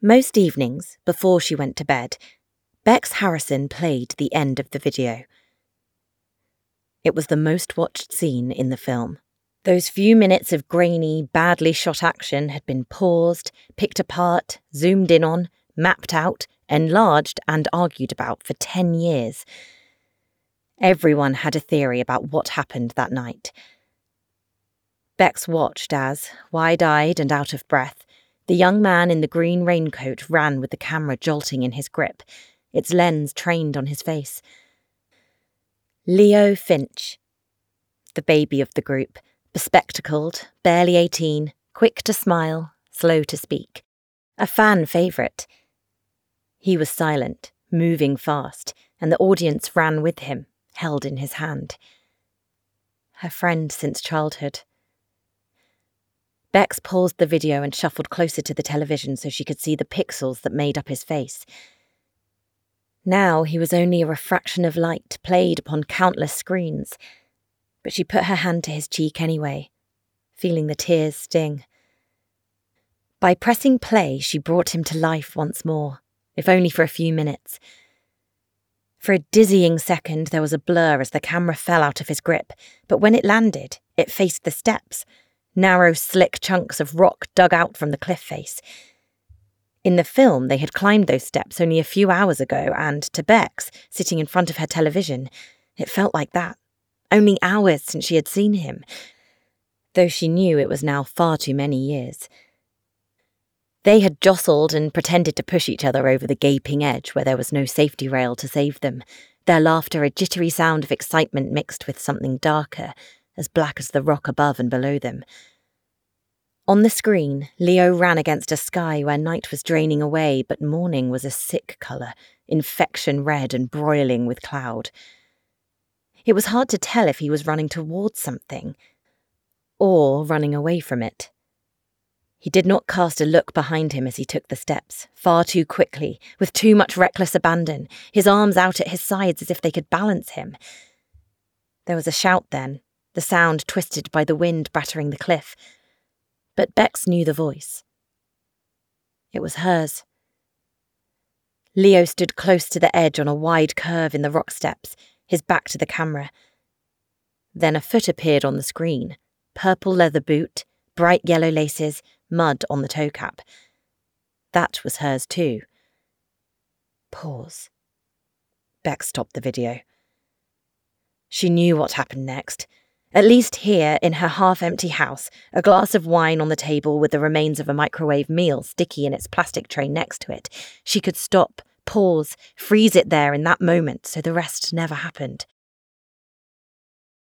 Most evenings, before she went to bed, Bex Harrison played the end of the video. It was the most watched scene in the film. Those few minutes of grainy, badly shot action had been paused, picked apart, zoomed in on, mapped out, enlarged, and argued about for 10 years. Everyone had a theory about what happened that night. Bex watched as, wide eyed and out of breath, the young man in the green raincoat ran with the camera jolting in his grip, its lens trained on his face. Leo Finch, the baby of the group, bespectacled, barely 18, quick to smile, slow to speak. A fan favourite. He was silent, moving fast, and the audience ran with him, held in his hand. Her friend since childhood. Bex paused the video and shuffled closer to the television so she could see the pixels that made up his face. Now he was only a refraction of light played upon countless screens, but she put her hand to his cheek anyway, feeling the tears sting. By pressing play, she brought him to life once more, if only for a few minutes. For a dizzying second, there was a blur as the camera fell out of his grip, but when it landed, it faced the steps narrow, slick chunks of rock dug out from the cliff face. In the film, they had climbed those steps only a few hours ago, and to Bex, sitting in front of her television, it felt like that. Only hours since she had seen him, though she knew it was now far too many years. They had jostled and pretended to push each other over the gaping edge where there was no safety rail to save them, their laughter a jittery sound of excitement mixed with something darker, as black as the rock above and below them. On the screen, Leo ran against a sky where night was draining away, but morning was a sick colour, infection red and broiling with cloud. It was hard to tell if he was running towards something or running away from it. He did not cast a look behind him as he took the steps, far too quickly, with too much reckless abandon, his arms out at his sides as if they could balance him. There was a shout then, the sound twisted by the wind battering the cliff. But Bex knew the voice. It was hers. Leo stood close to the edge on a wide curve in the rock steps, his back to the camera. Then a foot appeared on the screen purple leather boot, bright yellow laces, mud on the toe cap. That was hers too. Pause. Bex stopped the video. She knew what happened next. At least here, in her half empty house, a glass of wine on the table with the remains of a microwave meal sticky in its plastic tray next to it, she could stop, pause, freeze it there in that moment so the rest never happened.